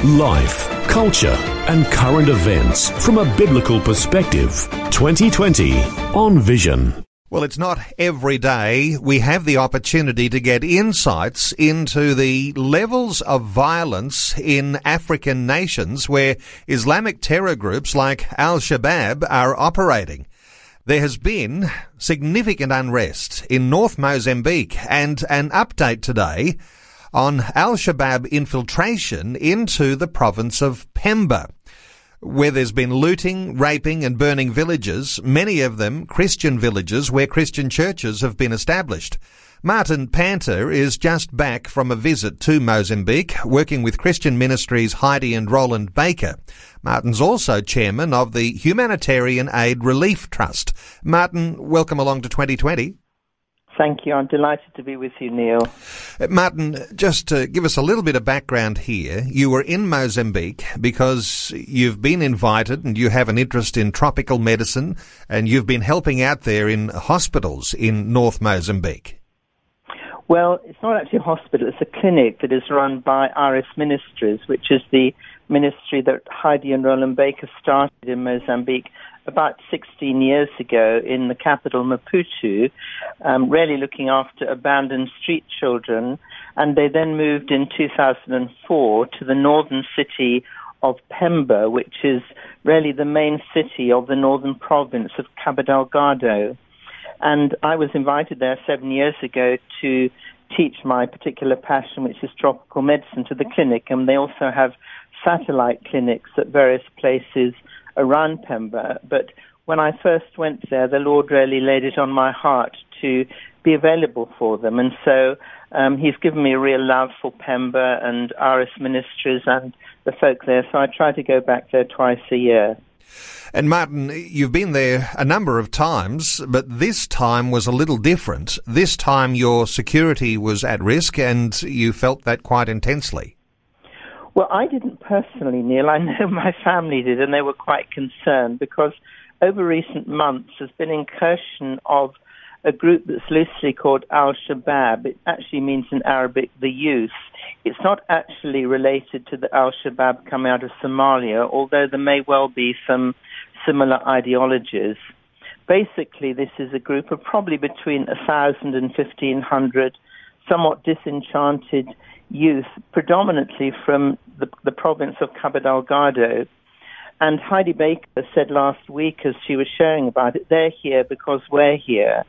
Life, culture, and current events from a biblical perspective. 2020 on Vision. Well, it's not every day we have the opportunity to get insights into the levels of violence in African nations where Islamic terror groups like Al Shabaab are operating. There has been significant unrest in North Mozambique and an update today on Al Shabaab infiltration into the province of Pemba, where there's been looting, raping, and burning villages, many of them Christian villages where Christian churches have been established. Martin Panter is just back from a visit to Mozambique, working with Christian Ministries Heidi and Rolland Baker. Martin's also chairman of the Humanitarian Aid Relief Trust. Martin, welcome along to 2020. Thank you. I'm delighted to be with you, Neil. Uh, Martin, just to give us a little bit of background here, you were in Mozambique because you've been invited and you have an interest in tropical medicine and you've been helping out there in hospitals in North Mozambique. Well, it's not actually a hospital, it's a clinic that is run by Iris Ministries, which is the ministry that Heidi and Rolland Baker started in Mozambique about 16 years ago in the capital Maputo, um, really looking after abandoned street children. And they then moved in 2004 to the northern city of Pemba, which is really the main city of the northern province of Cabo Delgado. And I was invited there seven years ago to teach my particular passion, which is tropical medicine, to the clinic. And they also have satellite clinics at various places around Pemba. But when I first went there, the Lord really laid it on my heart to be available for them. And so um, He's given me a real love for Pemba and Iris Ministries and the folk there. So I try to go back there twice a year. And Martin, you've been there a number of times, but this time was a little different. This time your security was at risk and you felt that quite intensely. Well, I didn't personally, Neil. I know my family did, and they were quite concerned because over recent months there's been incursion of a group that's loosely called Al Shabaab. It actually means in Arabic the youth. It's not actually related to the Al Shabaab coming out of Somalia, although there may well be some similar ideologies. Basically, this is a group of probably between 1,000 and 1,500 somewhat disenchanted youth, predominantly from the, the province of Cabo Delgado. And Heidi Baker said last week, as she was sharing about it, they're here because we're here.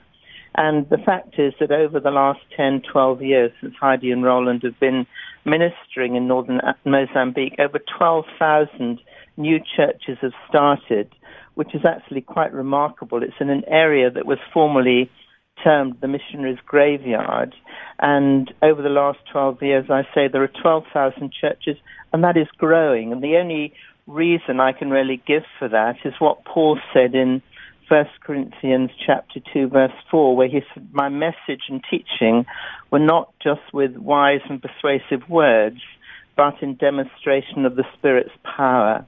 And the fact is that over the last 10, 12 years, since Heidi and Rolland have been ministering in northern Mozambique, over 12,000 new churches have started, which is actually quite remarkable. It's in an area that was formerly termed the missionaries' graveyard. And over the last 12 years, I say there are 12,000 churches, and that is growing. And the only reason I can really give for that is what Paul said in 1 Corinthians chapter 2 verse 4 where he said my message and teaching were not just with wise and persuasive words but in demonstration of the spirit's power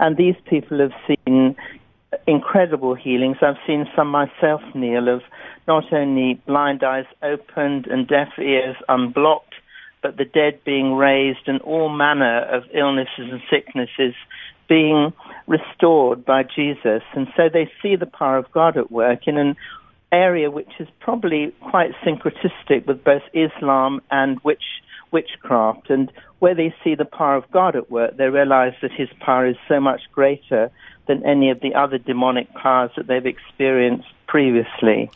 and these people have seen incredible healings i've seen some myself neil of not only blind eyes opened and deaf ears unblocked, but the dead being raised and all manner of illnesses and sicknesses being restored by Jesus. And so they see the power of God at work in an area which is probably quite syncretistic with both Islam and witch, witchcraft. And where they see the power of God at work, they realize that his power is so much greater than any of the other demonic powers that they've experienced previously.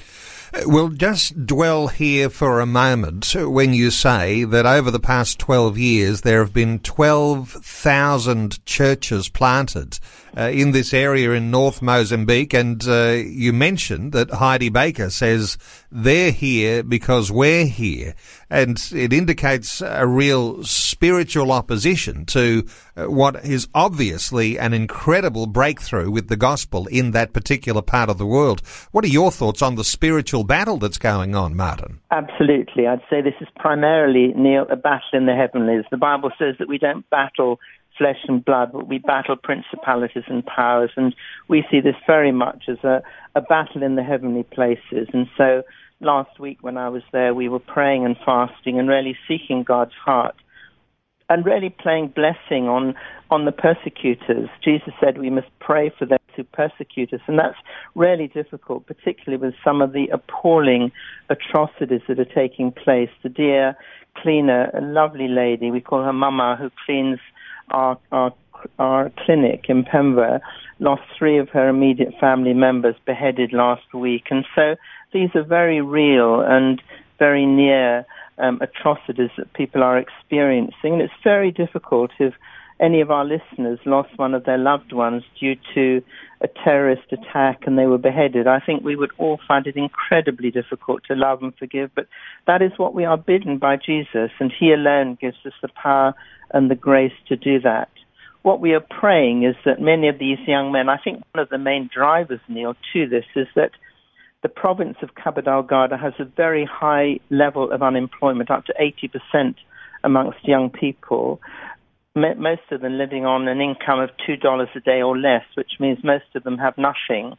We'll just dwell here for a moment when you say that over the past 12 years there have been 12,000 churches planted uh, in this area in North Mozambique and uh, you mentioned that Heidi Baker says they're here because we're here and it indicates a real spirit spiritual opposition to uh, what is obviously an incredible breakthrough with the gospel in that particular part of the world. What are your thoughts on the spiritual battle that's going on, Martin? Absolutely. I'd say this is primarily, Neil, a battle in the heavenlies. The Bible says that we don't battle flesh and blood, but we battle principalities and powers. And we see this very much as a, a battle in the heavenly places. And so last week when I was there, we were praying and fasting and really seeking God's heart and really playing blessing on, on the persecutors. Jesus said we must pray for those who persecute us. And that's really difficult, particularly with some of the appalling atrocities that are taking place. The dear cleaner, a lovely lady, we call her Mama, who cleans our, our, our clinic in Pemba lost three of her immediate family members beheaded last week. And so these are very real and very near um, atrocities that people are experiencing. And it's very difficult if any of our listeners lost one of their loved ones due to a terrorist attack and they were beheaded. I think we would all find it incredibly difficult to love and forgive, but that is what we are bidden by Jesus, and He alone gives us the power and the grace to do that. What we are praying is that many of these young men, I think one of the main drivers, Neil, to this is that the province of Cabo Delgado has a very high level of unemployment, up to 80% amongst young people. Most of them living on an income of $2 a day or less, which means most of them have nothing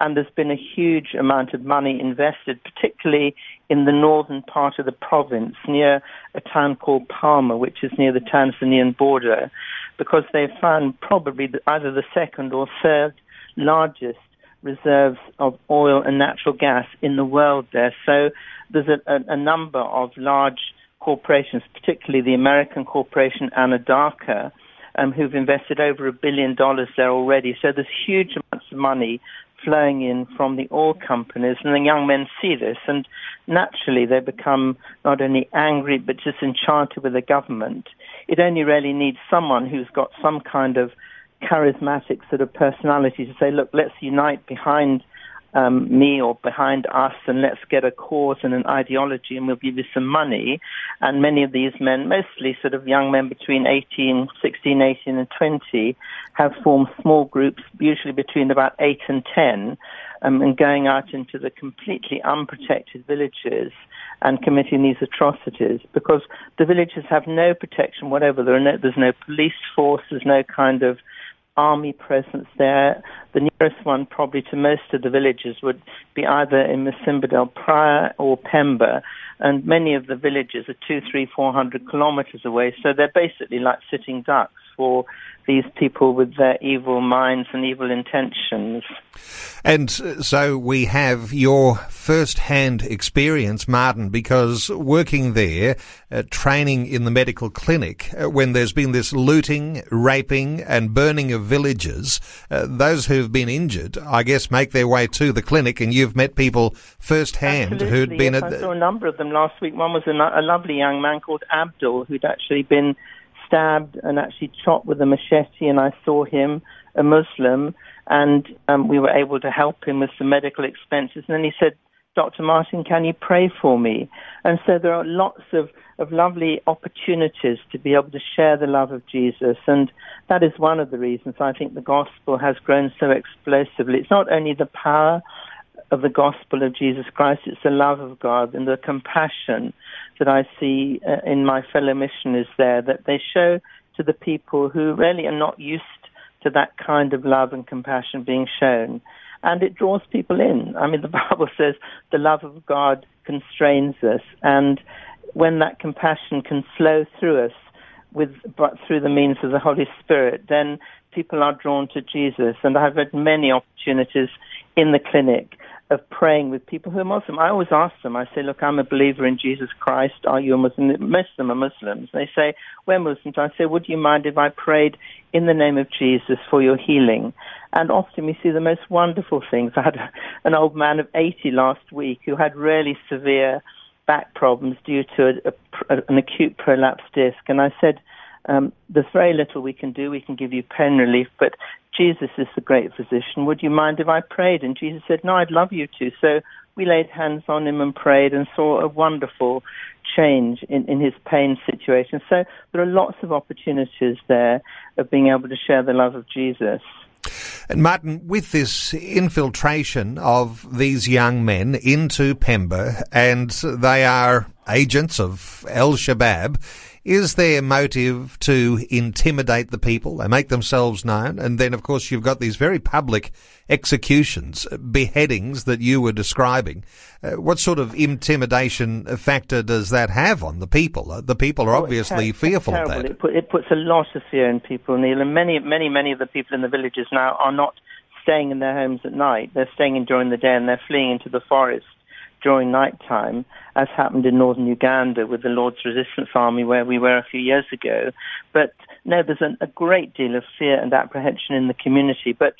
and there's been a huge amount of money invested, particularly in the northern part of the province, near a town called Palma, which is near the Tanzanian border, because they've found probably either the second or third largest reserves of oil and natural gas in the world there. So there's a, a, a number of large corporations, particularly the American corporation Anadarko, um, who've invested over a billion dollars there already. So there's huge amounts of money flowing in from the oil companies, and the young men see this, and naturally they become not only angry but disenchanted with the government. It only really needs someone who's got some kind of charismatic sort of personality to say, look, let's unite behind um, me or behind us and let's get a cause and an ideology and we'll give you some money. And many of these men, mostly sort of young men between 18, 16, 18 and 20, have formed small groups, usually between about 8 and 10, um, and going out into the completely unprotected villages and committing these atrocities because the villages have no protection whatever. There no, there's no police force, there's no kind of army presence there. The nearest one, probably to most of the villages, would be either in Mocímboa del Praia or Pemba, and many of the villages are two, three, four hundred kilometers away. So they're basically like sitting ducks for these people with their evil minds and evil intentions. And so we have your first-hand experience, Martin, because working there, uh, training in the medical clinic, uh, when there's been this looting, raping, and burning of villages, uh, those who've been injured, I guess, make their way to the clinic, and you've met people firsthand Absolutely, who'd been. Yes, I saw a number of them last week. One was a, a lovely young man called Abdul, who'd actually been stabbed and actually chopped with a machete, and I saw him, a Muslim, and um, we were able to help him with some medical expenses. And then he said, Dr. Martin, can you pray for me? And so there are lots of, of lovely opportunities to be able to share the love of Jesus. And that is one of the reasons I think the gospel has grown so explosively. It's not only the power of the gospel of Jesus Christ, it's the love of God and the compassion that I see uh, in my fellow missionaries there, that they show to the people who really are not used to that kind of love and compassion being shown. And it draws people in. I mean, the Bible says the love of God constrains us, and when that compassion can flow through us, with but through the means of the Holy Spirit, then people are drawn to Jesus. And I've had many opportunities in the clinic of praying with people who are Muslim. I always ask them, I say, look, I'm a believer in Jesus Christ. Are you a Muslim? Most of them are Muslims. They say, we're Muslims. I say, would you mind if I prayed in the name of Jesus for your healing? And often we see the most wonderful things. I had an old man of 80 last week who had really severe back problems due to a, a, an acute prolapsed disc. And I said, um, there's very little we can do. We can give you pain relief, but Jesus is the great physician. Would you mind if I prayed? And Jesus said, No, I'd love you to. So we laid hands on him and prayed and saw a wonderful change in, in his pain situation. So there are lots of opportunities there of being able to share the love of Jesus. And Martin, with this infiltration of these young men into Pemba, and they are agents of Al Shabaab, is their motive to intimidate the people? They make themselves known, and then, of course, you've got these very public executions, beheadings that you were describing. Uh, what sort of intimidation factor does that have on the people? Uh, the people are obviously fearful of that. It, put, it puts a lot of fear in people, Neil, and many, many, many of the people in the villages now are not staying in their homes at night. They're staying in during the day and they're fleeing into the forest during night time, as happened in northern Uganda with the Lord's Resistance Army where we were a few years ago. But no, there's an, a great deal of fear and apprehension in the community. But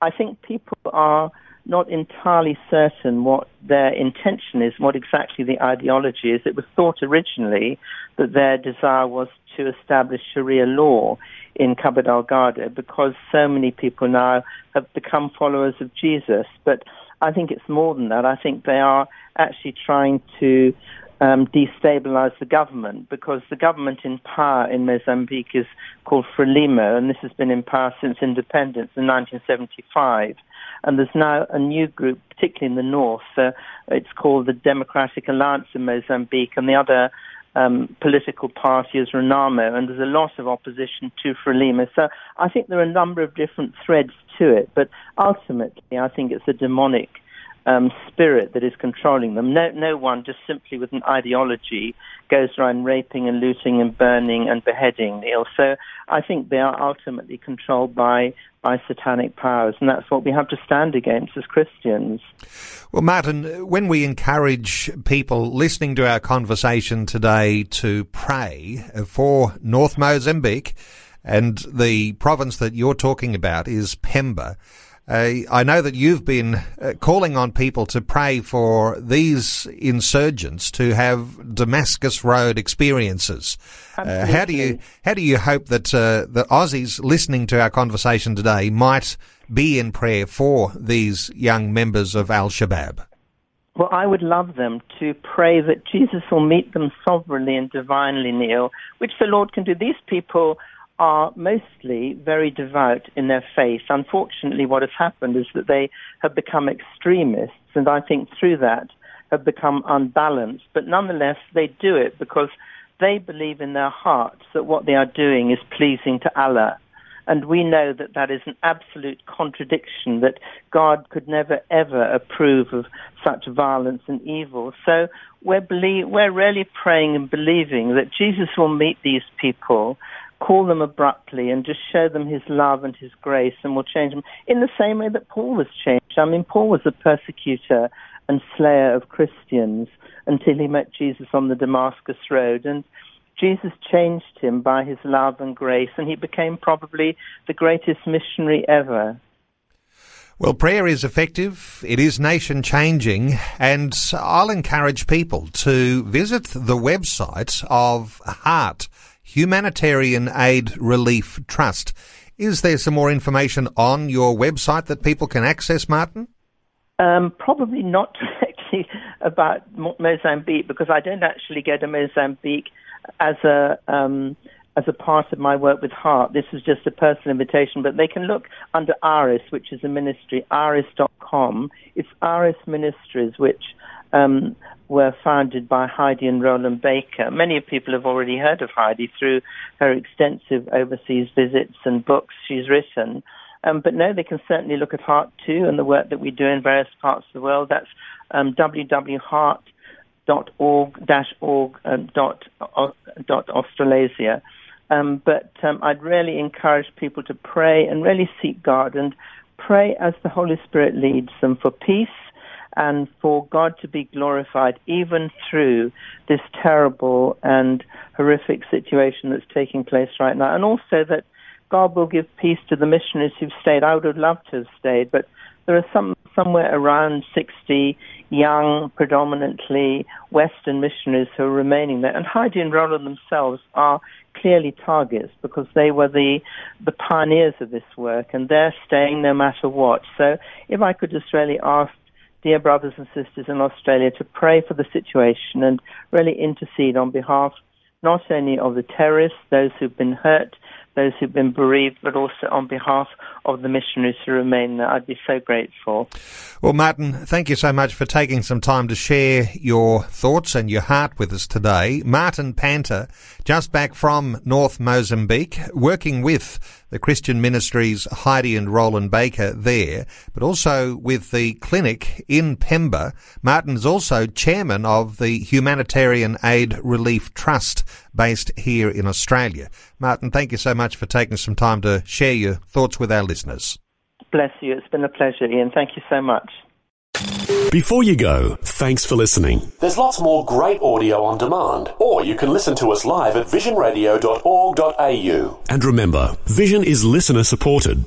I think people are not entirely certain what their intention is, what exactly the ideology is. It was thought originally that their desire was to establish Sharia law in Cabo Delgado because so many people now have become followers of Jesus. But I think it's more than that. I think they are actually trying to um, destabilize the government because the government in power in Mozambique is called Frelimo, and this has been in power since independence in 1975. And there's now a new group, particularly in the north. Uh, it's called the Democratic Alliance in Mozambique, and the other um, political party is Renamo, and there's a lot of opposition to Frelimo. So I think there are a number of different threads to it, but ultimately I think it's a demonic um, spirit that is controlling them. No, no one just simply with an ideology goes around raping and looting and burning and beheading. So I think they are ultimately controlled by, by satanic powers, and that's what we have to stand against as Christians. Well, Martin, when we encourage people listening to our conversation today to pray for North Mozambique, and the province that you're talking about is Pemba. Uh, I know that you've been uh, calling on people to pray for these insurgents to have Damascus Road experiences. Uh, how do you how do you hope that uh, the Aussies listening to our conversation today might be in prayer for these young members of Al Shabaab? Well, I would love them to pray that Jesus will meet them sovereignly and divinely, Neil, which the Lord can do. These people are mostly very devout in their faith. Unfortunately, what has happened is that they have become extremists, and I think through that have become unbalanced. But nonetheless, they do it because they believe in their hearts that what they are doing is pleasing to Allah. And we know that that is an absolute contradiction, that God could never ever approve of such violence and evil. So we're, belie- we're really praying and believing that Jesus will meet these people call them abruptly and just show them his love and his grace and will change them in the same way that Paul was changed. I mean, Paul was a persecutor and slayer of Christians until he met Jesus on the Damascus Road. And Jesus changed him by his love and grace, and he became probably the greatest missionary ever. Well, prayer is effective. It is nation changing. And I'll encourage people to visit the website of HART Humanitarian Aid Relief Trust. Is there some more information on your website that people can access, Martin? Um, probably not directly about Mozambique because I don't actually go to Mozambique as a um, as a part of my work with HART. This is just a personal invitation, but they can look under Iris, which is a ministry, aris.com. It's Iris Ministries, which um, were founded by Heidi and Rolland Baker. Many people have already heard of Heidi through her extensive overseas visits and books she's written. Um, but no, they can certainly look at HART too and the work that we do in various parts of the world. That's um, www.heart.org org um. Um, but um, I'd really encourage people to pray and really seek God and pray as the Holy Spirit leads them for peace and for God to be glorified even through this terrible and horrific situation that's taking place right now. And also that God will give peace to the missionaries who've stayed. I would have loved to have stayed, but there are some somewhere around 60 young, predominantly Western missionaries who are remaining there. And Heidi and Rolland themselves are clearly targets because they were the the pioneers of this work, and they're staying no matter what. So, if I could just really ask dear brothers and sisters in Australia to pray for the situation and really intercede on behalf not only of the terrorists, those who've been hurt, those who've been bereaved, but also on behalf of the missionaries who remain there. I'd be so grateful. Well, Martin, thank you so much for taking some time to share your thoughts and your heart with us today. Martin Panter, just back from North Mozambique, working with the Christian Ministries Heidi and Rolland Baker there, but also with the clinic in Pemba. Martin is also chairman of the Humanitarian Aid Relief Trust based here in Australia. Martin, thank you so much for taking some time to share your thoughts with our listeners. Bless you. It's been a pleasure, Ian. Thank you so much. Before you go, thanks for listening. There's lots more great audio on demand, or you can listen to us live at visionradio.org.au. And remember, Vision is listener supported.